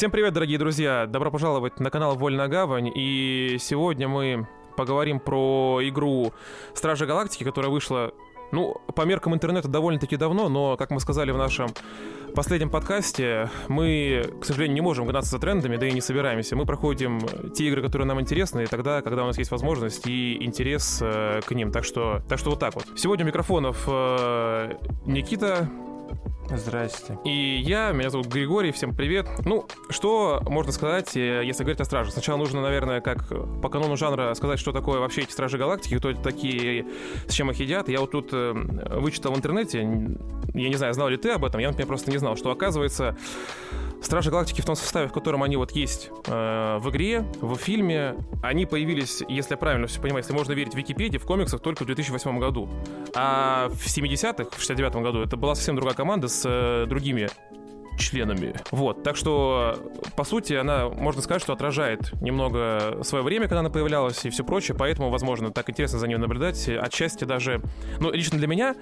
Всем привет, дорогие друзья! Добро пожаловать на канал Вольная Гавань. И сегодня мы поговорим про игру Стражи Галактики, которая вышла, ну, по меркам интернета довольно-таки давно, но, как мы сказали в нашем последнем подкасте, мы, к сожалению, не можем гнаться за трендами, да и не собираемся. Мы проходим те игры, которые нам интересны, и тогда, когда у нас есть возможность и интерес э, к ним. Так что, так что вот так вот. Сегодня у микрофонов э, Никита, Здрасте. И я, меня зовут Григорий, всем привет. Ну, что можно сказать, э, если говорить о Страже? Сначала нужно, наверное, как по канону жанра сказать, что такое вообще эти Стражи Галактики, кто это такие, с чем их едят. Я вот тут э, вычитал в интернете, я не знаю, знал ли ты об этом, я, например, просто не знал, что оказывается Стражи Галактики в том составе, в котором они вот есть э, в игре, в фильме, они появились, если я правильно все понимаю, если можно верить Википедии, в комиксах только в 2008 году. А в 70-х, в 69 году, это была совсем другая команда с э, другими членами. Вот, так что, по сути, она, можно сказать, что отражает немного свое время, когда она появлялась и все прочее, поэтому, возможно, так интересно за ней наблюдать. Отчасти даже, ну, лично для меня,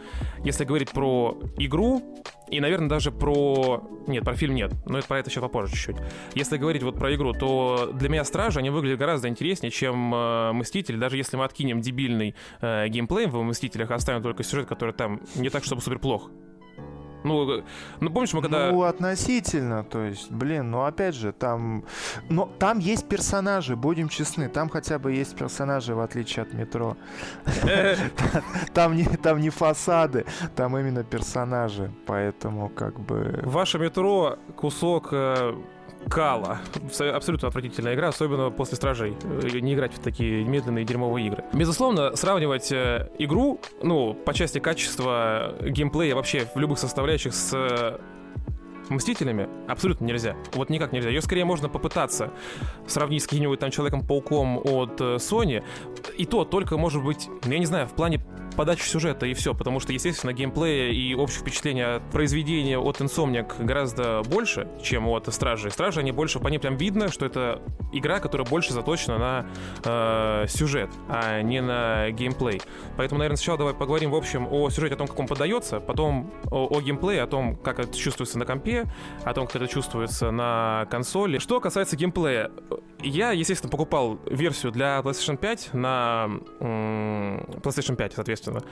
если говорить про игру, и, наверное, даже про... Нет, про фильм нет, но это про это еще попозже чуть-чуть. Если говорить вот про игру, то для меня Стражи, они выглядят гораздо интереснее, чем э, Мстители, даже если мы откинем дебильный э, геймплей в Мстителях, оставим только сюжет, который там не так, чтобы супер плох. Ну, ну помнишь, мы когда... Ну, относительно, то есть, блин, ну опять же, там... Но там есть персонажи, будем честны, там хотя бы есть персонажи, в отличие от метро. Там не, там не фасады, там именно персонажи, поэтому как бы... Ваше метро кусок э, Кала. Абсолютно отвратительная игра, особенно после Стражей. Э, не играть в такие медленные дерьмовые игры. Безусловно, сравнивать э, игру, ну, по части качества геймплея вообще в любых составляющих с э, Мстителями абсолютно нельзя. Вот никак нельзя. Ее скорее можно попытаться сравнить с каким-нибудь там Человеком-пауком от Sony. И то только, может быть, ну, я не знаю, в плане подачу сюжета и все, потому что, естественно, геймплея и общее впечатление от произведения от Insomniac гораздо больше, чем от Стражей. Стражи, они больше, по ним прям видно, что это игра, которая больше заточена на э, сюжет, а не на геймплей. Поэтому, наверное, сначала давай поговорим, в общем, о сюжете, о том, как он подается, потом о, о геймплее, о том, как это чувствуется на компе, о том, как это чувствуется на консоли. Что касается геймплея, я, естественно, покупал версию для PlayStation 5 на PlayStation 5, соответственно, естественно.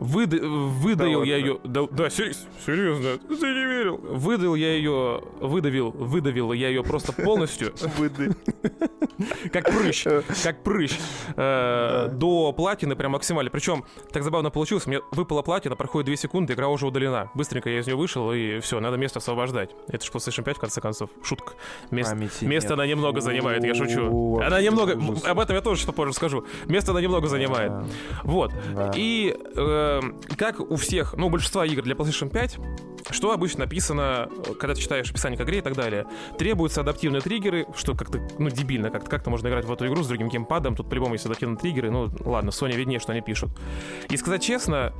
Выда... Выдаил да, я ее... Да, да серьезно, ты не верил. Выдавил я ее... Выдавил, выдавил я ее просто полностью. Как прыщ, как прыщ. Э, до платины прям максимально. Причем так забавно получилось. Мне выпала платина, проходит 2 секунды, игра уже удалена. Быстренько я из нее вышел, и все, надо место освобождать. Это же PlayStation 5, в конце концов. Шутка. Место она немного занимает, я шучу. Она немного... Об этом я тоже что позже скажу. Место она немного занимает. Вот. И э, как у всех, ну, большинства игр для PlayStation 5, что обычно написано, когда ты читаешь описание к игре и так далее. Требуются адаптивные триггеры, что как-то, ну, дебильно, как-то как можно играть в эту игру с другим геймпадом, тут по-любому есть адаптивные триггеры, ну, ладно, Sony виднее, что они пишут. И сказать честно,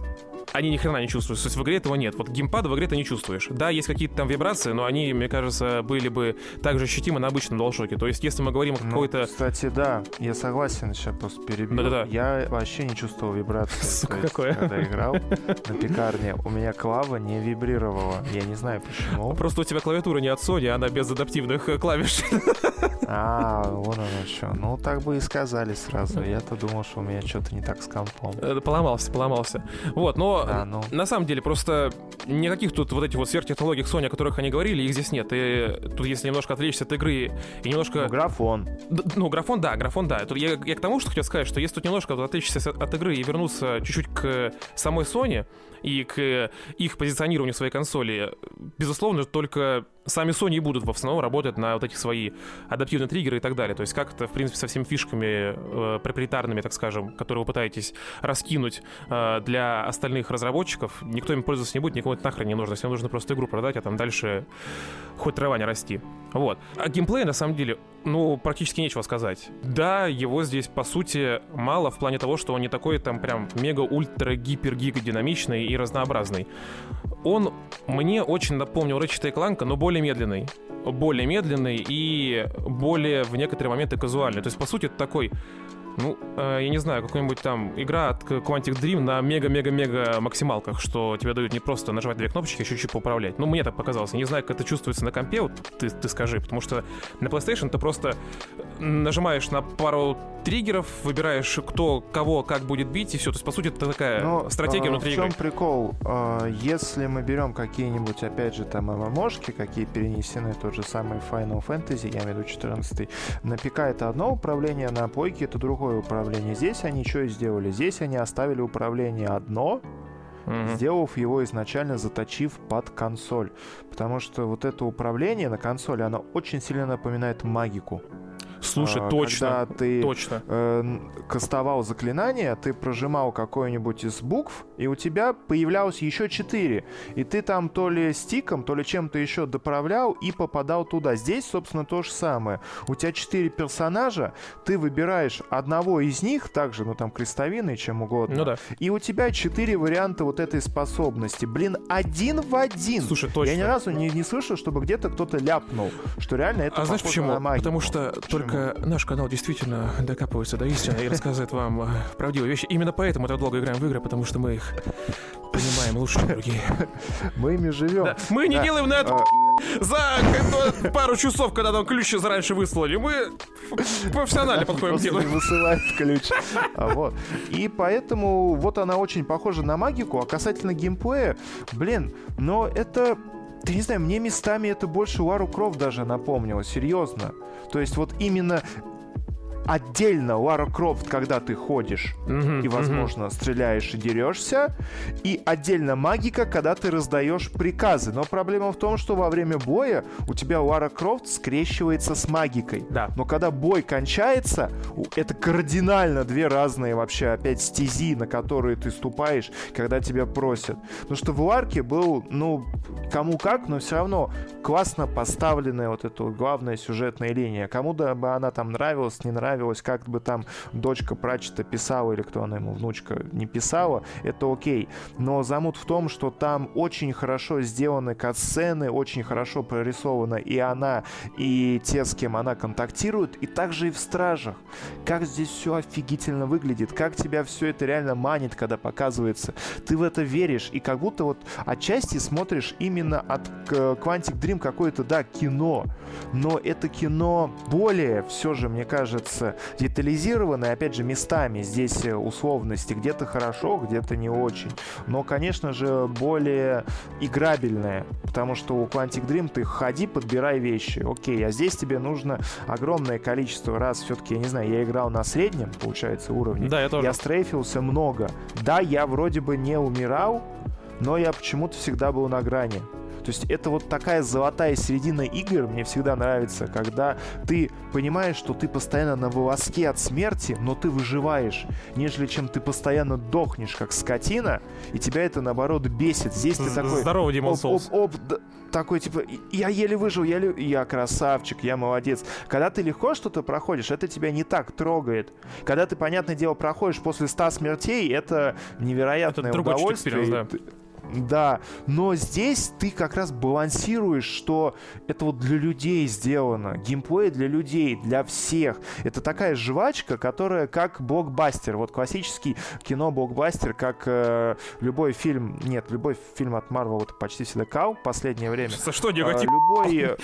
они ни хрена не чувствуют. То есть в игре этого нет. Вот геймпада в игре ты не чувствуешь. Да, есть какие-то там вибрации, но они, мне кажется, были бы также ощутимы на обычном DualShock. То есть если мы говорим о ну, какой-то... Кстати, да, я согласен, сейчас просто перебью. Да-да-да. Я вообще не чувствовал вибрации. Сука, какое? Когда играл на пекарне, у меня клава не вибрировала. Я не знаю почему. Просто у тебя клавиатура не от Sony, она без адаптивных клавиш. А, вон оно что. Ну, так бы и сказали сразу. Я-то думал, что у меня что-то не так с компом. Э, поломался, поломался. Вот, но да, ну... На самом деле, просто никаких тут вот этих вот сверхтехнологий Sony, о которых они говорили, их здесь нет. И тут если немножко отвлечься от игры и немножко... Ну, графон. Д- ну, графон, да, графон, да. Тут я, я к тому, что хотел сказать, что если тут немножко вот отвлечься от игры и вернуться чуть-чуть к самой Sony и к их позиционированию своей консоли, безусловно, только сами Sony будут в основном работать на вот этих свои адаптивные триггеры и так далее. То есть как это, в принципе, со всеми фишками э, проприетарными, так скажем, которые вы пытаетесь раскинуть э, для остальных разработчиков, никто им пользоваться не будет, никому это нахрен не нужно. Всем нужно просто игру продать, а там дальше хоть трава не расти. Вот. А геймплей, на самом деле, ну, практически нечего сказать. Да, его здесь, по сути, мало в плане того, что он не такой там прям мега-ультра-гипер-гига динамичный и разнообразный. Он мне очень напомнил Ratchet Clank, но более медленный. Более медленный и более в некоторые моменты казуальный. То есть, по сути, это такой Ну, э, я не знаю, какой-нибудь там игра от Quantic Dream на мега-мега-мега максималках, что тебе дают не просто нажать две кнопочки, а еще чуть поуправлять. Ну, мне так показалось. Я не знаю, как это чувствуется на компе, вот ты, ты скажи, потому что на PlayStation ты просто нажимаешь на пару триггеров, выбираешь, кто кого как будет бить, и все. То есть, по сути, это такая Но, стратегия а, внутри в чем игры. прикол? А, если мы берем какие-нибудь, опять же, там ММОшки, какие перенесены, тот же самый Final Fantasy, я имею в виду 14 на ПК это одно управление, на пойке это другое управление. Здесь они что сделали? Здесь они оставили управление одно, Mm-hmm. сделав его изначально заточив под консоль. Потому что вот это управление на консоли, оно очень сильно напоминает магику. Слушай, а, точно. Когда ты точно. Э, кастовал заклинание, ты прожимал какой-нибудь из букв, и у тебя появлялось еще четыре. И ты там то ли стиком, то ли чем-то еще доправлял и попадал туда. Здесь, собственно, то же самое. У тебя четыре персонажа, ты выбираешь одного из них, также, ну там крестовины, чем угодно. Ну да. И у тебя четыре варианта вот этой способности. Блин, один в один. Слушай, точно. Я ни разу не, не слышал, чтобы где-то кто-то ляпнул, что реально это А знаешь почему? на магику. Потому что Почему? только наш канал действительно докапывается до истины и рассказывает вам э, правдивые вещи. Именно поэтому так долго играем в игры, потому что мы их понимаем лучше, чем другие. Мы ими живем. Да. Мы не Да. делаем на это А, за пару часов, когда нам ключи зараньше выслали. Мы профессионально подходим к делу. не высылает ключ. А, вот. И поэтому вот она очень похожа на магику, а касательно геймплея, блин, но это... Ты не знаю, мне местами это больше Лару Крофт даже напомнило, серьезно. То есть вот именно отдельно Лара Крофт, когда ты ходишь Мгм, и, возможно, стреляешь и дерешься, и отдельно магика, когда ты раздаешь приказы. Но проблема в том, что во время боя у тебя Лара Крофт скрещивается с магикой. Да. Но когда бой кончается, это кардинально две разные вообще опять стези, на которые ты ступаешь, когда тебя просят. Потому что в Ларке был, ну, кому как, но все равно классно поставленная вот эта главная сюжетная линия. Кому-то бы она там нравилась, не нравилась, как бы там дочка Пратчета писала или кто она ему, внучка, не писала, это окей. Но замут в том, что там очень хорошо сделаны катсцены, очень хорошо прорисована и она, и те, с кем она контактирует, и также и в Стражах. Как здесь все офигительно выглядит, как тебя все это реально манит, когда показывается. Ты в это веришь, и как будто вот отчасти смотришь именно от Quantic Dream какое-то, да, кино. Но это кино более, все же, мне кажется, детализированное, опять же, местами. Здесь э, условности где-то хорошо, где-то не очень. Но, конечно же, более играбельное. Потому что у Quantic Dream ты ходи, подбирай вещи. Окей, а здесь тебе нужно огромное количество раз. Все-таки, я не знаю, я играл на среднем, получается, уровне. Да, я тоже. Я стрейфился много. Да, я вроде бы не умирал, но я почему-то всегда был на грани. То есть это вот такая золотая середина игр мне всегда нравится, когда ты понимаешь, что ты постоянно на волоске от смерти, но ты выживаешь, нежели чем ты постоянно дохнешь, как скотина, и тебя это, наоборот, бесит. Здесь ты такой... Здорово, Demon Оп, оп, оп, такой типа, я еле выжил, я, я красавчик, я молодец. Когда ты легко что-то проходишь, это тебя не так трогает. Когда ты, понятное дело, проходишь после 100 смертей, это невероятное Это удовольствие. experience, да. Да, но здесь ты как раз балансируешь, что это вот для людей сделано. Геймплей для людей, для всех. Это такая жвачка, которая как блокбастер. Вот классический кино-блокбастер, как э, любой фильм... Нет, любой фильм от Marvel это почти всегда кал в последнее время. За что негатив? любой,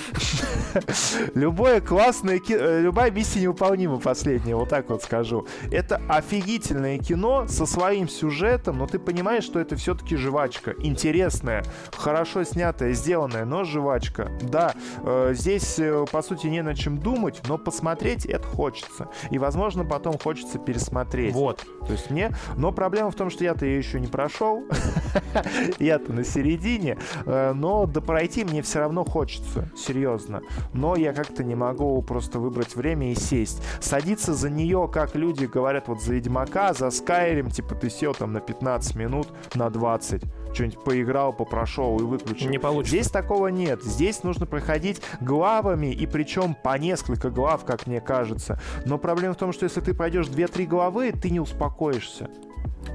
любое классное кино, любая миссия невыполнима последняя, вот так вот скажу. Это офигительное кино со своим сюжетом, но ты понимаешь, что это все-таки жвачка, интересная, хорошо снятая, сделанная, но жвачка. Да, э, здесь э, по сути не на чем думать, но посмотреть это хочется. И возможно потом хочется пересмотреть. Вот. То есть мне... Но проблема в том, что я-то ее еще не прошел. Я-то на середине. Э, Но допройти мне все равно хочется. Серьезно. Но я как-то не могу просто выбрать время и сесть. Садиться за нее, как люди говорят, вот за Ведьмака, за Skyrim, типа ты сел там на 15 минут, на 20. Что-нибудь поиграл, попрошел и выключил. Не получится. Здесь такого нет. Здесь нужно проходить главами, и причем по несколько глав, как мне кажется. Но проблема в том, что если ты пройдешь 2-3 главы, ты не успокоишься.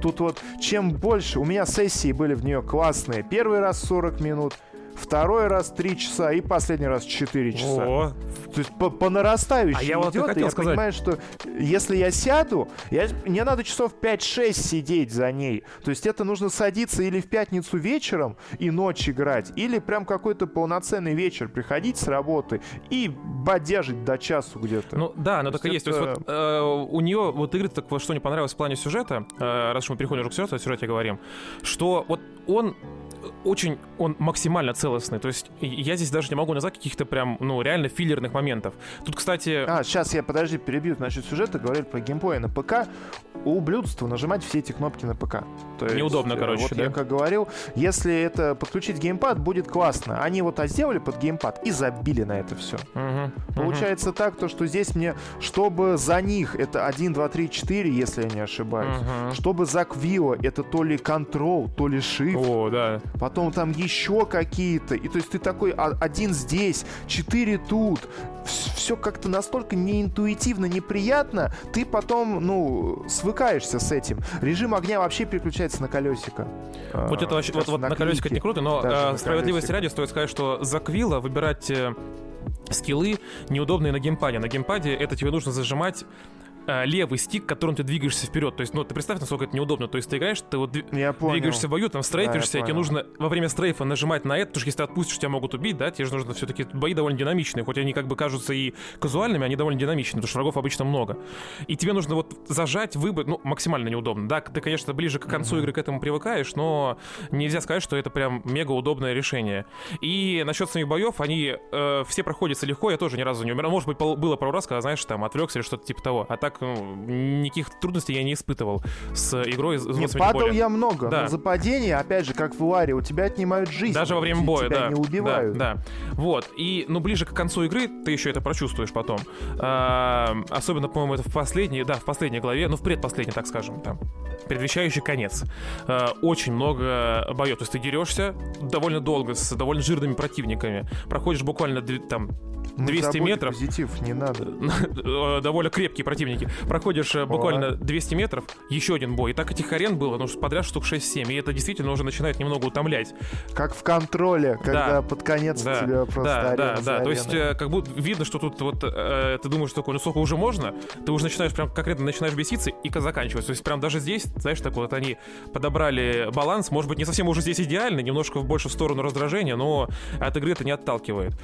Тут вот чем больше... У меня сессии были в нее классные. Первый раз 40 минут, второй раз 3 часа и последний раз 4 часа. О, То есть по, по нарастающей а я вот идет, хотел я сказать... понимаю, что если я сяду, я, мне надо часов 5-6 сидеть за ней. То есть это нужно садиться или в пятницу вечером и ночь играть, или прям какой-то полноценный вечер приходить с работы и бодяжить до часу где-то. Ну да, но так и есть. Это... То есть вот, э, у нее вот игры так вот, что не понравилось в плане сюжета, э, раз уж мы переходим к сюжету, о сюжете говорим, что вот он очень, он максимально целостный. То есть я здесь даже не могу назвать каких-то прям, ну, реально филлерных моментов. Тут, кстати... А, сейчас я, подожди, перебью. Значит, сюжета говорили про геймплей на ПК. Ублюдство нажимать все эти кнопки на ПК. То Неудобно, есть, короче, Вот да? я как говорил, если это подключить геймпад, будет классно. Они вот а сделали под геймпад и забили на это все. Угу, Получается угу. так, то, что здесь мне, чтобы за них это 1, 2, 3, 4, если я не ошибаюсь. Угу. Чтобы за Квио это то ли Control, то ли Shift. О, да. Потом там еще какие-то. И то есть ты такой а, один здесь, четыре тут. Все как-то настолько неинтуитивно, неприятно. Ты потом, ну, свыкаешься с этим. Режим огня вообще переключается на колесико. Вот это вообще, вот, вот на, на колесико это не круто, но э, справедливости ради стоит сказать, что за Квилла выбирать э, скиллы неудобные на геймпаде. На геймпаде это тебе нужно зажимать левый стик, которым ты двигаешься вперед. То есть, ну, ты представь, насколько это неудобно. То есть, ты играешь, ты вот я двигаешься в бою, там стрейфишься, да, и тебе нужно во время стрейфа нажимать на это, потому что если ты отпустишь, тебя могут убить, да, тебе же нужно все-таки бои довольно динамичные, хоть они как бы кажутся и казуальными, они довольно динамичные, потому что врагов обычно много. И тебе нужно вот зажать, выбрать, ну, максимально неудобно. Да, ты, конечно, ближе к концу mm-hmm. игры к этому привыкаешь, но нельзя сказать, что это прям мега удобное решение. И насчет самих боев, они э, все проходятся легко, я тоже ни разу не умирал. Может быть, было пару раз, когда, знаешь, там отвлекся или что-то типа того. А так, ну, никаких трудностей я не испытывал с игрой. С не, падал я много, да. но за падение, опять же, как в Ларе, у тебя отнимают жизнь. Даже во время боя, тебя да. не убивают. Да, да. Вот. И, ну, ближе к концу игры ты еще это прочувствуешь потом. А, особенно, по-моему, это в последней, да, в последней главе, ну, в предпоследней, так скажем, там, предвещающий конец. А, очень много боев. То есть ты дерешься довольно долго с довольно жирными противниками. Проходишь буквально там 200 метров. Позитив, не надо. Довольно крепкие противники. Проходишь э, буквально 200 метров, еще один бой. И так этих арен было, ну, подряд штук 6-7. И это действительно уже начинает немного утомлять. Как в контроле, когда да. под конец да. тебя просто Да, да, да. То есть э, как будто видно, что тут вот э, ты думаешь, такое, ну сколько уже можно, ты уже начинаешь прям конкретно начинаешь беситься и заканчивать. То есть прям даже здесь, знаешь, так вот они подобрали баланс, может быть, не совсем уже здесь идеальный, немножко больше в сторону раздражения, но от игры это не отталкивает.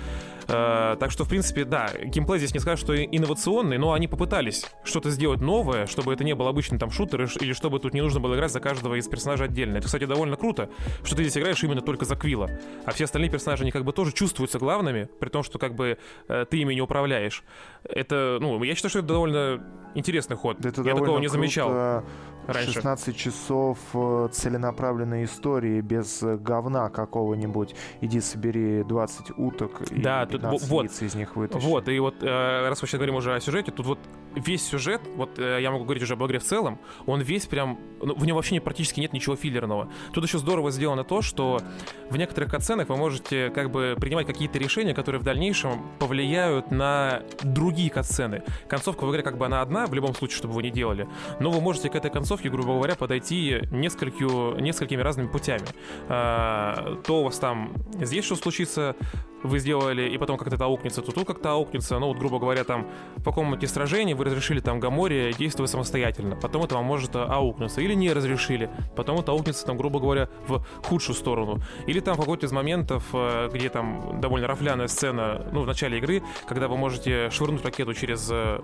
Э, так что, в принципе, да, геймплей здесь не скажешь, что инновационный, но они попытались что-то сделать новое, чтобы это не был обычный там шутер, или чтобы тут не нужно было играть за каждого из персонажей отдельно. Это, кстати, довольно круто, что ты здесь играешь именно только за Квилла. А все остальные персонажи, они как бы тоже чувствуются главными, при том, что как бы э, ты ими не управляешь. Это, ну, я считаю, что это довольно интересный ход. Это я такого не круто. замечал. Раньше. 16 часов э, целенаправленной истории без э, говна какого-нибудь. Иди собери 20 уток да, и 15 тут, вот, из них вытащи. Вот, и вот раз мы сейчас говорим уже о сюжете, тут вот весь сюжет, вот я могу говорить уже об игре в целом, он весь прям, ну, в нем вообще практически нет ничего филлерного. Тут еще здорово сделано то, что в некоторых катсценах вы можете как бы принимать какие-то решения, которые в дальнейшем повлияют на другие катсцены. Концовка в игре как бы она одна, в любом случае, чтобы вы не делали, но вы можете к этой концовке концовке, грубо говоря, подойти несколькими, несколькими разными путями. А, то у вас там здесь что случится, вы сделали, и потом как-то это аукнется, то тут как-то аукнется. Ну, вот, грубо говоря, там по какому-нибудь сражении вы разрешили там Гаморе действовать самостоятельно. Потом это вам может аукнуться. Или не разрешили. Потом это аукнется, там, грубо говоря, в худшую сторону. Или там какой-то из моментов, э, где там довольно рафляная сцена, ну, в начале игры, когда вы можете швырнуть ракету через Э,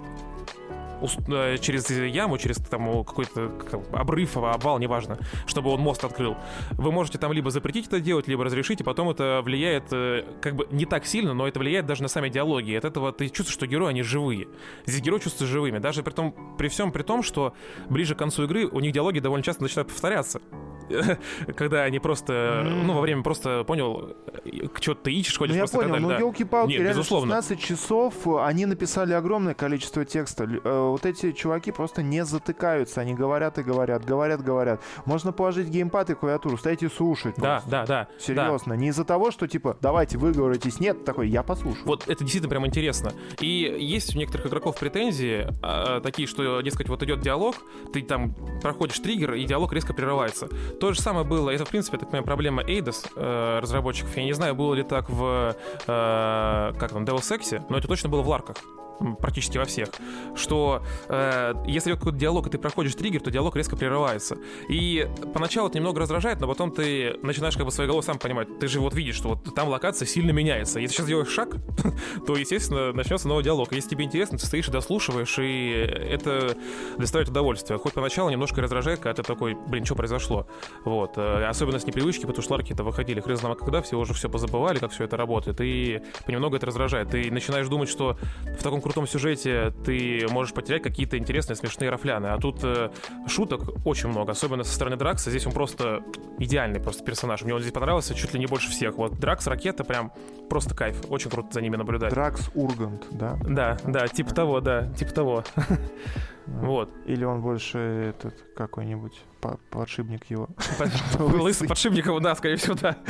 через яму, через там какой-то обрыв, обвал, неважно, чтобы он мост открыл. Вы можете там либо запретить это делать, либо разрешить, и потом это влияет э, как бы не так сильно, но это влияет даже на сами диалоги. И от этого ты чувствуешь, что герои, они живые. Здесь герои чувствуются живыми. Даже при, том, при всем при том, что ближе к концу игры у них диалоги довольно часто начинают повторяться. когда они просто, ну, во время просто, понял, что-то ты ищешь, ходишь ну, просто понял, ну, да. елки-палки, реально безусловно. 16 часов, они написали огромное количество текста. Вот эти чуваки просто не затыкаются, они говорят и говорят, говорят, говорят. Можно положить геймпад и клавиатуру, стоять и слушать. Да, да, да. Серьезно, да. не из-за того, что, типа, давайте выговоритесь, нет, такой, я послушаю. Вот это действительно прям интересно. И есть у некоторых игроков претензии, а, такие, что, дескать, вот идет диалог, ты там проходишь триггер, и диалог резко прерывается То же самое было, это, в принципе, так понимаю, проблема Eidos, э, разработчиков. Я не знаю, было ли так в, э, как там, Deus Ex, но это точно было в Ларках практически во всех, что э, если идет какой-то диалог, и ты проходишь триггер, то диалог резко прерывается. И поначалу это немного раздражает, но потом ты начинаешь как бы своей головой сам понимать, ты же вот видишь, что вот там локация сильно меняется. Если сейчас делаешь шаг, то, естественно, начнется новый диалог. Если тебе интересно, ты стоишь и дослушиваешь, и это доставляет удовольствие. Хоть поначалу немножко раздражает, когда ты такой, блин, что произошло? Вот. Э, особенно с непривычки, потому что ларки это выходили хрен знает когда, все уже все позабывали, как все это работает, и понемногу это раздражает. Ты начинаешь думать, что в таком крутом сюжете ты можешь потерять какие-то интересные, смешные рафляны. А тут э, шуток очень много, особенно со стороны Дракса. Здесь он просто идеальный просто персонаж. Мне он здесь понравился чуть ли не больше всех. Вот Дракс, Ракета, прям просто кайф. Очень круто за ними наблюдать. Дракс Ургант, да? Да, да, типа того, да, типа того. Вот. Или он больше этот какой-нибудь подшипник его. Лысый подшипник его, да, скорее всего, да.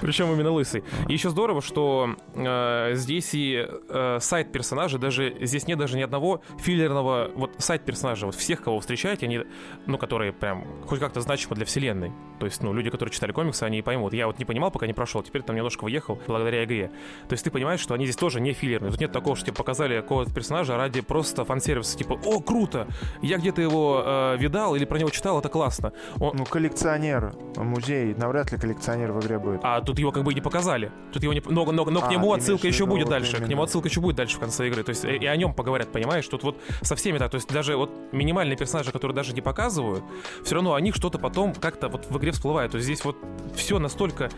Причем именно лысый. И еще здорово, что э, здесь и э, сайт персонажа, даже здесь нет даже ни одного филлерного вот сайт персонажа. Вот всех, кого встречаете, они, ну, которые прям хоть как-то значимы для вселенной. То есть, ну, люди, которые читали комиксы, они поймут. Я вот не понимал, пока не прошел, теперь там немножко въехал благодаря игре. То есть ты понимаешь, что они здесь тоже не филлерные. Тут нет такого, что тебе показали какого-то персонажа ради просто фан-сервиса. Типа, о, круто! Я где-то его э, видал или про него читал, это классно. Он... Ну, коллекционер, музей, навряд ли коллекционер в игре будет. А тут его как бы и не показали. Тут его не... Но, но, но к а, нему отсылка еще будет дальше. Именно. К нему отсылка еще будет дальше в конце игры. То есть и, и о нем поговорят, понимаешь? Тут вот со всеми так. То есть даже вот минимальные персонажи, которые даже не показывают, все равно о них что-то потом как-то вот в игре всплывает. То есть здесь вот все настолько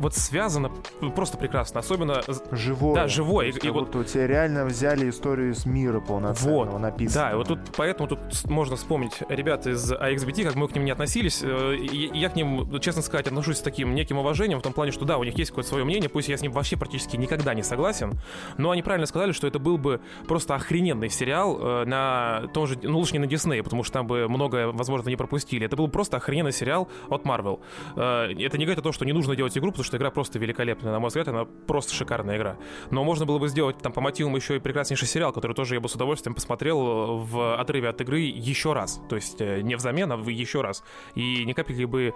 вот связано просто прекрасно. Особенно... Живое. Да, живое. И, и вот у тебя реально взяли историю из мира полноценного, вот. написано. Да, и вот тут, поэтому тут можно вспомнить ребят из AXBT, как мы к ним не относились. Э, я к ним, честно сказать, отношусь с таким неким уважением, в том плане, что да, у них есть какое-то свое мнение, пусть я с ним вообще практически никогда не согласен, но они правильно сказали, что это был бы просто охрененный сериал э, на том же, ну лучше не на Дисней, потому что там бы многое, возможно, не пропустили. Это был просто охрененный сериал от Marvel. Э, это не говорит о том, что не нужно делать игру, потому что что игра просто великолепная, на мой взгляд, она просто шикарная игра. Но можно было бы сделать там по мотивам еще и прекраснейший сериал, который тоже я бы с удовольствием посмотрел в отрыве от игры еще раз. То есть э, не взамен, а еще раз. И ни капельки бы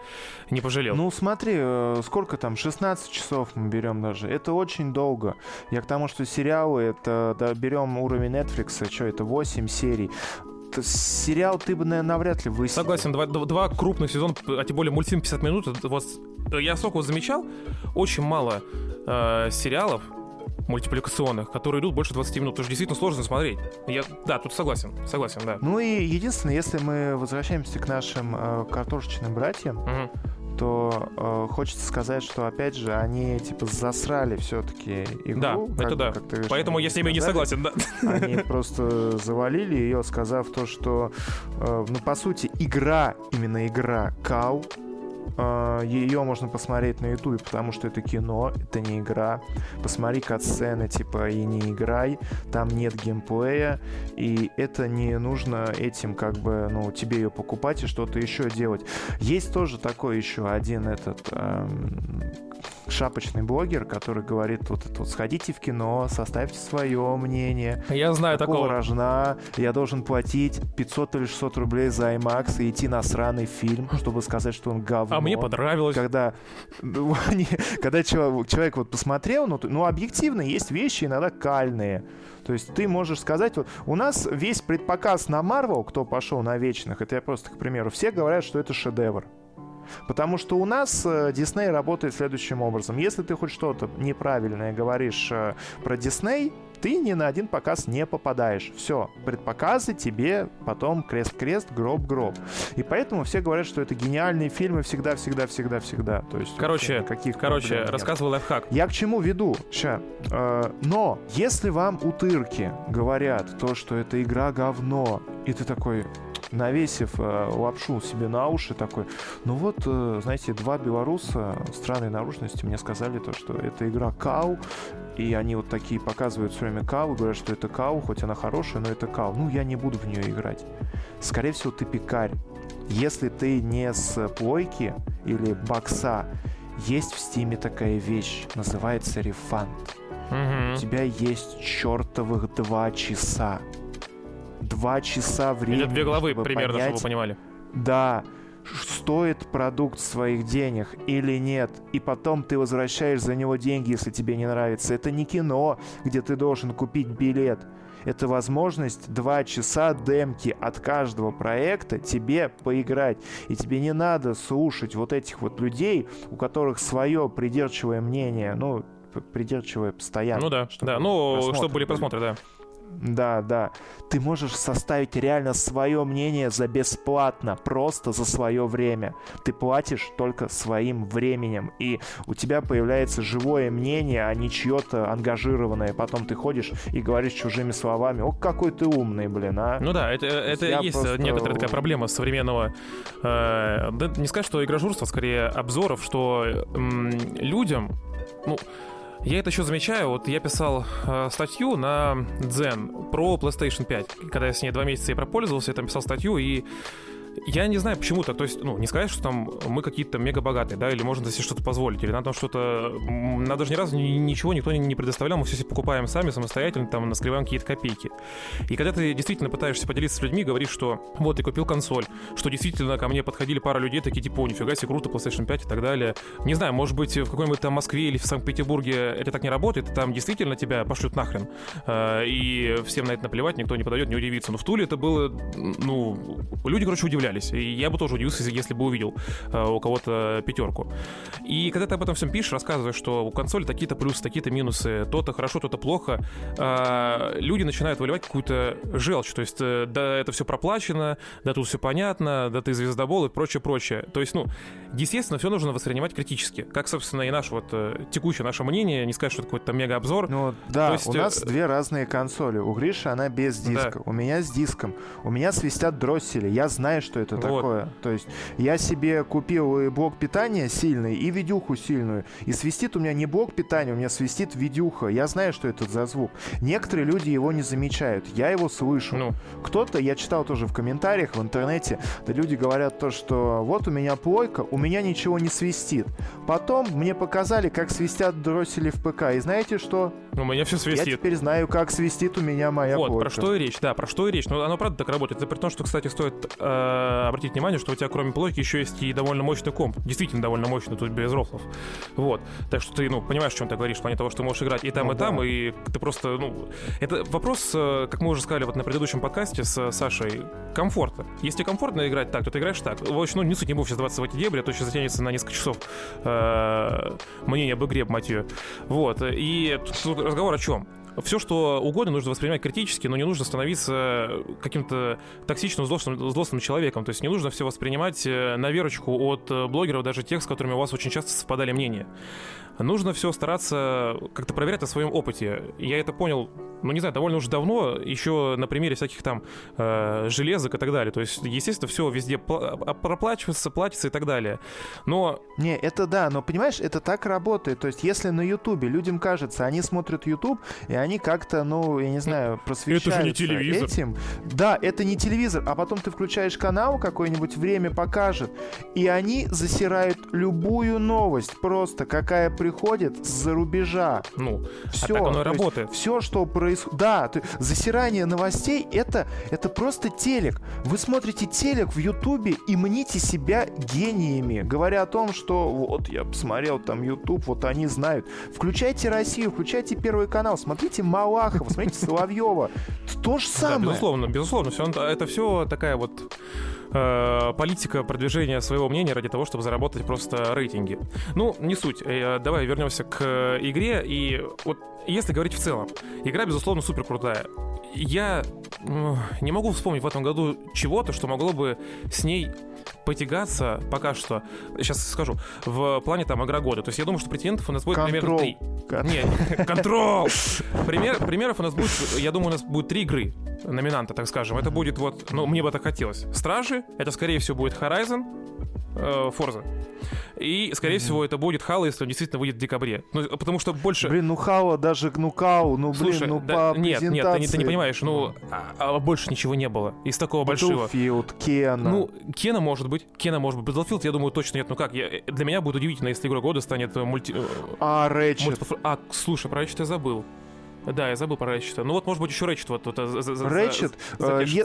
не пожалел. Ну смотри, э, сколько там, 16 часов мы берем даже. Это очень долго. Я к тому, что сериалы, это да, берем уровень Netflix, что это 8 серий сериал ты бы, наверное, навряд ли высидел. Согласен, два, два крупных сезона, а тем более мультфильм 50 минут. Вот, я сколько вот замечал, очень мало э, сериалов, мультипликационных, которые идут больше 20 минут. Потому что действительно сложно смотреть. Я, да, тут согласен, согласен, да. Ну и единственное, если мы возвращаемся к нашим э, картошечным братьям, угу то э, хочется сказать, что опять же они типа засрали все-таки игру. Да, как, это да. Как ты Поэтому я с ними не согласен, да. Они просто завалили ее, сказав то, что э, ну по сути игра именно игра Кау Ее можно посмотреть на ютубе, потому что это кино, это не игра. Посмотри кат-сцены, типа, и не играй. Там нет геймплея, и это не нужно этим, как бы, ну, тебе ее покупать и что-то еще делать. Есть тоже такой еще один этот эм, шапочный блогер, который говорит вот это вот, сходите в кино, составьте свое мнение. Я знаю такого. рожна я должен платить 500 или 600 рублей за IMAX и идти на сраный фильм, чтобы сказать, что он говно. А мне понравилось. Когда, ну, когда человек, вот посмотрел, ну, ну, объективно есть вещи иногда кальные. То есть ты можешь сказать, вот у нас весь предпоказ на Marvel, кто пошел на Вечных, это я просто, к примеру, все говорят, что это шедевр. Потому что у нас Дисней работает следующим образом. Если ты хоть что-то неправильное говоришь э, про Дисней, ты ни на один показ не попадаешь. Все, предпоказы тебе потом крест-крест, гроб-гроб. И поэтому все говорят, что это гениальные фильмы всегда-всегда-всегда-всегда. То есть, короче, каких короче, рассказывал лайфхак. Я к чему веду? Ща. Э, но если вам утырки говорят то, что это игра говно, и ты такой, навесив э, лапшу себе на уши, такой, ну вот, э, знаете, два белоруса странной наружности мне сказали то, что это игра кал, и они вот такие показывают все время кал, говорят, что это кал, хоть она хорошая, но это кал. Ну, я не буду в нее играть. Скорее всего, ты ПКарь. Если ты не с плойки или бокса, есть в Steam е такая вещь, называется refund. Угу. У тебя есть чертовых два часа два часа времени. Или две главы примерно, понять, чтобы вы понимали. Да, стоит продукт своих денег или нет, и потом ты возвращаешь за него деньги, если тебе не нравится. Это не кино, где ты должен купить билет. Это возможность два часа демки от каждого проекта тебе поиграть. И тебе не надо слушать вот этих вот людей, у которых свое придирчивое мнение, ну, придирчивое постоянно. Ну да, да, ну, чтобы были просмотры, да. Да, да. Ты можешь составить реально свое мнение за бесплатно, просто за свое время. Ты платишь только своим временем, и у тебя появляется живое мнение, а не чье-то ангажированное. Потом ты ходишь и говоришь чужими словами, о, какой ты умный, блин, а. Ну да, это, это есть просто... некоторая такая проблема современного, э, да, не сказать, что игрожурства, скорее обзоров, что э, людям, ну, я это еще замечаю. Вот я писал э, статью на Zen про PlayStation 5. Когда я с ней два месяца и пропользовался, я там писал статью, и я не знаю, почему так. То есть, ну, не сказать, что там мы какие-то мега богатые, да, или можно себе что-то позволить, или нам там что-то... Нам даже ни разу ничего никто не предоставлял, мы все себе покупаем сами, самостоятельно, там, наскребаем какие-то копейки. И когда ты действительно пытаешься поделиться с людьми, говоришь, что вот, ты купил консоль, что действительно ко мне подходили пара людей, такие, типа, о, нифига себе, круто, PlayStation 5 и так далее. Не знаю, может быть, в какой-нибудь там Москве или в Санкт-Петербурге это так не работает, там действительно тебя пошлют нахрен. Э, и всем на это наплевать, никто не подойдет, не удивится. Но в Туле это было, ну, люди, короче, удивлялись удивлялись. И я бы тоже удивился, если бы увидел э, у кого-то пятерку. И когда ты об этом всем пишешь, рассказываешь, что у консоли такие-то плюсы, такие-то минусы, то-то хорошо, то-то плохо, э, люди начинают выливать какую-то желчь. То есть, э, да, это все проплачено, да, тут все понятно, да, ты звездобол и прочее, прочее. То есть, ну, естественно, все нужно воспринимать критически. Как, собственно, и наше вот текущее наше мнение, не сказать, что это какой-то мега-обзор. Ну, да, есть, у нас две разные консоли. У Гриши она без диска, да. у меня с диском. У меня свистят дроссели. Я знаю, что это вот. такое. То есть я себе купил и блок питания сильный, и видюху сильную. И свистит у меня не блок питания, у меня свистит видюха. Я знаю, что это за звук. Некоторые люди его не замечают. Я его слышу. Ну. Кто-то, я читал тоже в комментариях в интернете, да люди говорят то, что вот у меня плойка, у меня ничего не свистит. Потом мне показали, как свистят дроссели в ПК. И знаете что? У меня все свистит. Я теперь знаю, как свистит у меня моя Вот, плойка. про что и речь, да, про что и речь. Но оно правда так работает. Это при том, что, кстати, стоит э, обратить внимание, что у тебя кроме плойки еще есть и довольно мощный комп. Действительно довольно мощный, тут без рофлов. Вот. Так что ты, ну, понимаешь, о чем ты говоришь, в плане того, что ты можешь играть и там, ну, и да. там, и ты просто, ну... Это вопрос, э, как мы уже сказали вот на предыдущем подкасте с Сашей, комфорта. Если комфортно играть так, то ты играешь так. В общем, ну, не суть, не буду сейчас даваться в эти дебри, а то сейчас затянется на несколько часов э, мнение об игре, мать ее. Вот. И тут разговор о чем? Все, что угодно, нужно воспринимать критически, но не нужно становиться каким-то токсичным, злостным, злостным человеком. То есть не нужно все воспринимать э, на верочку от э, блогеров, даже тех, с которыми у вас очень часто совпадали мнения нужно все стараться как-то проверять на своем опыте. Я это понял, ну не знаю, довольно уже давно, еще на примере всяких там э, железок и так далее. То есть, естественно, все везде а, проплачивается, платится и так далее. Но... Не, это да, но понимаешь, это так работает. То есть, если на Ютубе людям кажется, они смотрят Ютуб, и они как-то, ну, я не знаю, просвещаются это же не телевизор. этим. Да, это не телевизор, а потом ты включаешь канал какой-нибудь, время покажет, и они засирают любую новость, просто какая приходит с-за рубежа. Ну, все. А так оно и работает. Все, что происходит... Да, ты... засирание новостей это, это просто телек. Вы смотрите телек в Ютубе и мните себя гениями, говоря о том, что вот я посмотрел там Ютуб, вот они знают. Включайте Россию, включайте Первый канал, смотрите Малахова, смотрите Соловьева. То же самое. Да, безусловно, безусловно. Все, это все такая вот э, политика продвижения своего мнения ради того, чтобы заработать просто рейтинги. Ну, не суть. Э, давай вернемся к э, игре. И вот если говорить в целом, игра, безусловно, супер крутая. Я э, не могу вспомнить в этом году чего-то, что могло бы с ней потягаться пока что, сейчас скажу, в плане там игра года. То есть я думаю, что претендентов у нас будет примерно три. Не, контрол! Пример, примеров у нас будет, я думаю, у нас будет три игры номинанта, так скажем. Это будет вот, ну, мне бы так хотелось. Стражи, это, скорее всего, будет Horizon, э, Forza. И, скорее mm-hmm. всего, это будет Хала, если он действительно выйдет в декабре. Ну, потому что больше... Блин, ну Хала даже, ну Кау, ну, блин, Слушай, ну да, по Нет, нет, ты, ты не понимаешь, ну, а, а больше ничего не было из такого большого. Battlefield, Кена. Ну, Кена может быть, Кена может быть. Battlefield, я думаю, точно нет. Ну как, я, для меня будет удивительно, если игра года станет мульти... А, Ratchet. Мульти... А, слушай, про Ratchet я забыл. Да, я забыл про Ratchet. Ну вот, может быть, еще Ratchet вот... за- э, задержится.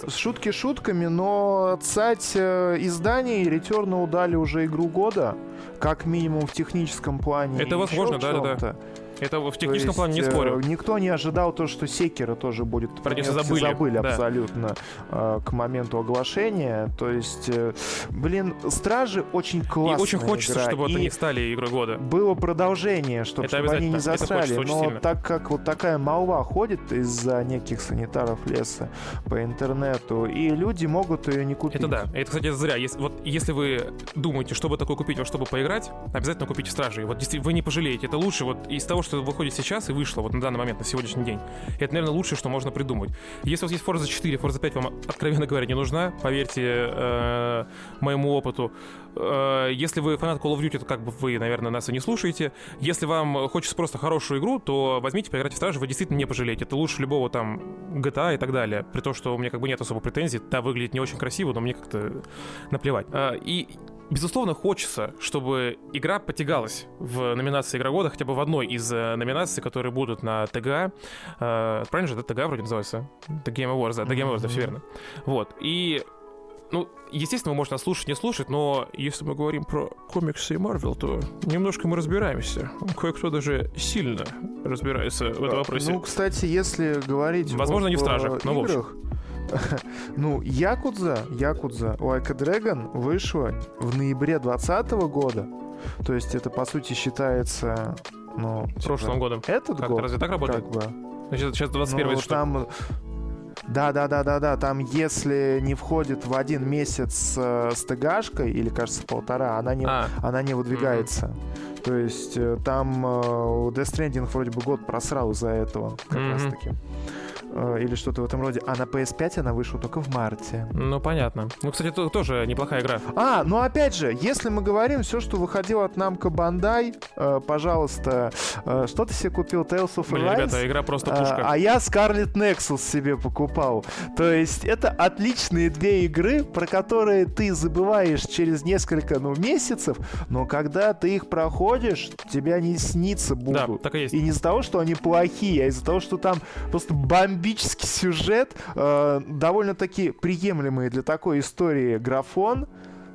е- шутки шутками, но цать э, изданий Returnal дали уже игру года, как минимум в техническом плане. Это возможно, да-да-да. Это в техническом плане не э, спорю. Никто не ожидал то, что Секера тоже будет. Про Все забыли, забыли да. абсолютно э, к моменту оглашения. То есть, э, блин, Стражи очень И классная очень хочется, игра. чтобы И это не стали игрой года. было продолжение, чтобы, Это чтобы они не засрали. Но сильно. так как вот такая молва ходит из-за неких санитаров леса по интернету, и люди могут ее не купить. Это да. Это, кстати, зря. Если, вот если вы думаете, чтобы такое купить, во чтобы поиграть, обязательно купите Стражей. Вот действительно, вы не пожалеете. Это лучше вот из того, что выходит сейчас и вышло вот на данный момент, на сегодняшний день. Это, наверное, лучшее, что можно придумать. Если у вас есть Forza 4, Forza 5 вам, откровенно говоря, не нужна, поверьте э, моему опыту. Э, если вы фанат Call of Duty, то как бы вы, наверное, нас и не слушаете. Если вам хочется просто хорошую игру, то возьмите, поиграйте в Стражи, вы действительно не пожалеете. Это лучше любого там GTA и так далее. При том, что у меня как бы нет особо претензий. Да, выглядит не очень красиво, но мне как-то наплевать. А, И Безусловно, хочется, чтобы игра потягалась в номинации Игра года, хотя бы в одной из э, номинаций, которые будут на ТГА. Э, правильно же, да, ТГА вроде называется? The Game Awards, да, The Game Awards, да, все верно. Вот, и ну, естественно, нас слушать, не слушать, но если мы говорим про комиксы и Марвел, то немножко мы разбираемся. Кое-кто даже сильно разбирается в этом вопросе. Ну, кстати, если говорить Возможно, об, не в «Стражах», но в общем. ну, Якудза, Якудза Like a Dragon вышла в ноябре 2020 года. То есть это, по сути, считается... Ну, в прошлом типа, году. Этот Как, год, разве так работает? как бы. Значит, сейчас 21 Ну, что? там... Да, да, да, да, да. Там, если не входит в один месяц э, с ТГшкой, или, кажется, полтора, она не, А, она не выдвигается. То есть э, там э, Death Stranding вроде бы год просрал из-за этого, как Мгм. раз таки. Э, Или что-то в этом роде. А на PS5 она вышла только в марте. ну понятно. Ну, кстати, то- тоже неплохая игра. А, ну опять же, если мы говорим все, что выходило от Namco Bandai, э, пожалуйста, э, что ты себе купил? Tales of Блин, Arise? ребята, игра просто пушка. а я Scarlet Nexus себе покупал. То есть это отличные две игры, про которые ты забываешь через несколько ну, месяцев, но когда ты их проходишь, тебе они снится да, будут. так и есть. И не из-за того, что они плохие, а из-за того, что там просто бомбический сюжет, э, довольно-таки приемлемый для такой истории графон,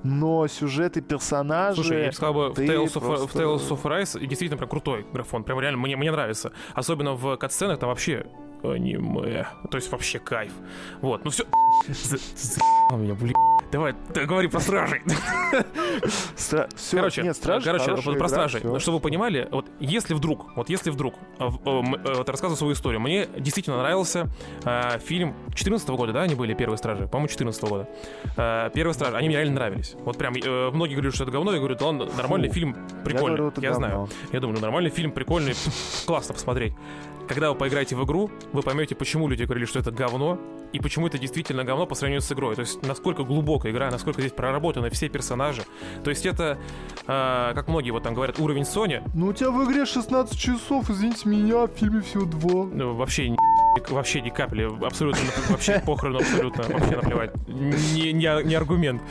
но сюжет и персонажи... Слушай, я бы сказал бы, в Tales, of, просто- в Tales of Rise действительно прям крутой графон. Прям реально, мне, мне нравится. Особенно в катсценах там вообще аниме. То есть вообще кайф. Вот, ну все. меня, блин. Давай, да, говори про стражей. Короче, нет, Стражи короче, про, стражей. Чтобы вы понимали, вот если вдруг, вот если вдруг, э, э, э, вот рассказываю свою историю, мне действительно нравился фильм 14 года, да, они были первые стражи, по-моему, 14 года. Первые стражи, они мне реально нравились. Вот прям многие говорят, что это говно, я говорю, да он нормальный фильм, прикольный. Я знаю. Я думаю, ну нормальный фильм, прикольный, классно посмотреть. Когда вы поиграете в игру, вы поймете, почему люди говорили, что это говно, и почему это действительно говно по сравнению с игрой. То есть, насколько глубокая игра, насколько здесь проработаны все персонажи. То есть, это, э, как многие вот там говорят, уровень Sony, Ну у тебя в игре 16 часов, извините меня, в фильме всего два. ну, вообще ни, вообще ни капли, абсолютно, вообще похрен, абсолютно, вообще наплевать. Не, не, не аргумент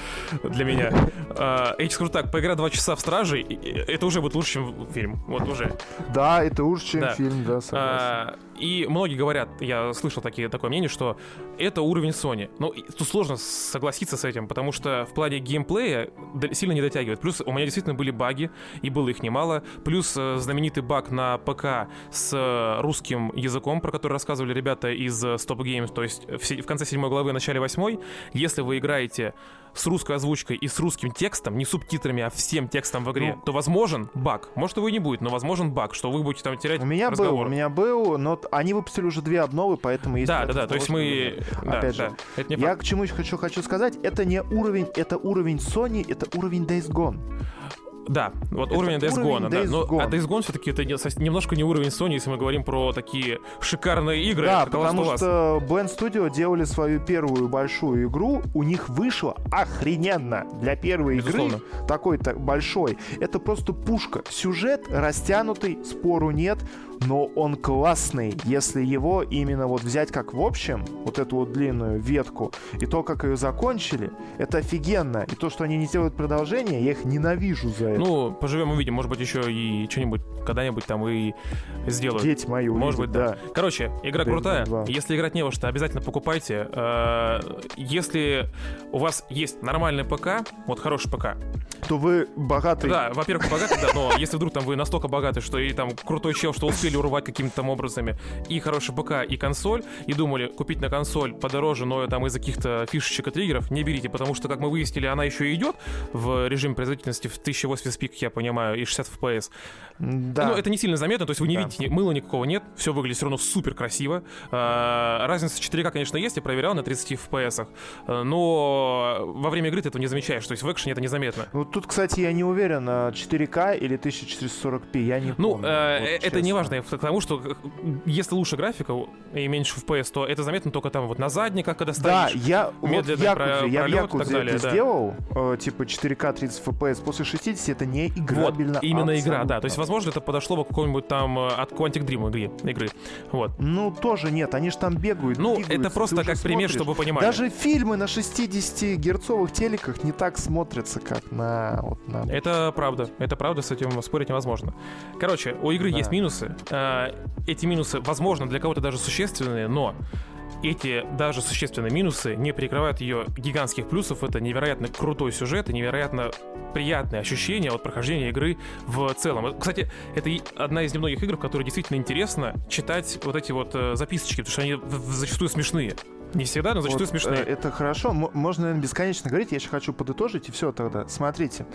для меня. А, я тебе скажу так, поиграть 2 часа в Страже, и- и это уже будет лучше, чем фильм. Вот уже. Да, это лучше, чем Да. фильм, да, согласен. А, и многие говорят, я слышал такие, такое мнение, что это уровень Sony. Ну, тут сложно согласиться с этим, потому что в плане геймплея сильно не дотягивает. Плюс у меня действительно были баги, и было их немало. Плюс э, знаменитый баг на ПК с э, русским языком, про который рассказывали ребята из э, Stop Games, то есть в конце седьмой главы, начале восьмой. Если вы играете с русской озвучкой и с русским текстом, не субтитрами, а всем текстом в игре, Ну. то возможен баг. Может, его и не будет, но возможен баг, что вы будете там терять У меня был, разговоры. у меня был, но они выпустили уже две обновы, поэтому есть... Да, да, да. То есть мы... Да, Опять да. же, Это не Я факт. к чему хочу, хочу сказать, это не уровень, это уровень Sony, это уровень Days Gone. Да, вот это уровень Days Gone, да. Days Но, Gone. а Days Gone все-таки это немножко не уровень Sony, если мы говорим про такие шикарные игры. Да, потому что Band Studio делали свою первую большую игру, у них вышло охрененно для первой Безусловно. игры такой так большой. Это просто пушка. Сюжет растянутый, спору нет, но он классный, если его именно вот взять как в общем, вот эту вот длинную ветку, и то, как ее закончили, это офигенно. И то, что они не делают продолжение, я их ненавижу за это. Ну, поживем увидим, может быть, еще и что-нибудь когда-нибудь там и сделают. Дети мои увидят, Может быть, да. да. Короче, игра крутая. 2. Если играть не во что, обязательно покупайте. Э, Если у вас есть нормальный ПК, вот хороший ПК, То вы богатый. да, во-первых, богатый, да, но если вдруг там вы настолько богаты, что и там крутой чел, что успели урвать какими-то там образами, и хороший ПК, и консоль, и думали купить на консоль подороже, но там из-за каких-то фишечек и триггеров, не берите, потому что, как мы выяснили, она еще и идет в режиме производительности в 1080 пик, я понимаю, и 60 FPS. Да. Ну, это не сильно заметно, то есть вы не Да. видите, мыла никакого нет, все выглядит все равно супер красиво. А, разница 4К, конечно, есть, я проверял на 30 FPS, но во время игры ты этого не замечаешь, то есть в экшене это незаметно. Ну, тут, кстати, я не уверен, а 4К или 1440p, я не Ну, помню. э, вот это не важно, к тому, что э, если лучше графика и меньше FPS, то это заметно только там вот на задниках, когда Да, стоишь. я вот в медленный Якудзе, про- я в Якудзе так далее, это да. сделал, э, типа 4К 30 FPS, после 60 это не Вот, играбельно именно игра, да. абсолютно. То есть, возможно, это подошло бы к какому-нибудь там э, от Quantic Dream игры. игры. Вот. Ну, тоже нет, они же там бегают, Ну, это просто как пример, смотришь. чтобы вы понимали. Даже фильмы на 60-герцовых телеках не так смотрятся, как на... Вот, на... Это правда, это правда, с этим спорить невозможно. Короче, у игры Да. есть минусы. Э, Эти минусы, возможно, для кого-то даже существенные, но эти даже существенные минусы не перекрывают ее гигантских плюсов. Это невероятно крутой сюжет и невероятно приятное ощущение от прохождения игры в целом. Кстати, это одна из немногих игр, в которой действительно интересно читать вот эти вот э, записочки, потому что они зачастую смешные. Не всегда, но зачастую Вот, смешные. э, это хорошо. М- можно, наверное, бесконечно говорить. Я еще хочу подытожить, и все тогда. Смотрите.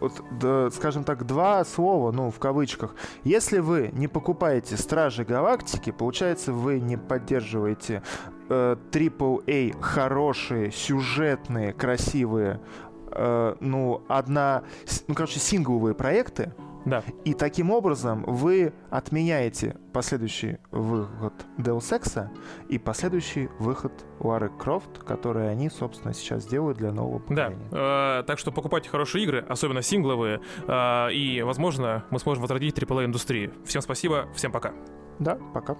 Вот, да, скажем так, два слова, ну, в кавычках. Если вы не покупаете Стражи Галактики, получается, вы не поддерживаете э, AAA хорошие, сюжетные, красивые, э, ну, одна... Ну, короче, сингловые проекты, Да. и таким образом вы отменяете последующий выход Deus Ex и последующий выход Лары Крофт, который они, собственно, сейчас делают для нового Да, поколения. э, так что покупайте хорошие игры, особенно сингловые, э, и, возможно, мы сможем возродить AAA-индустрию. Всем спасибо, всем пока. Да, пока.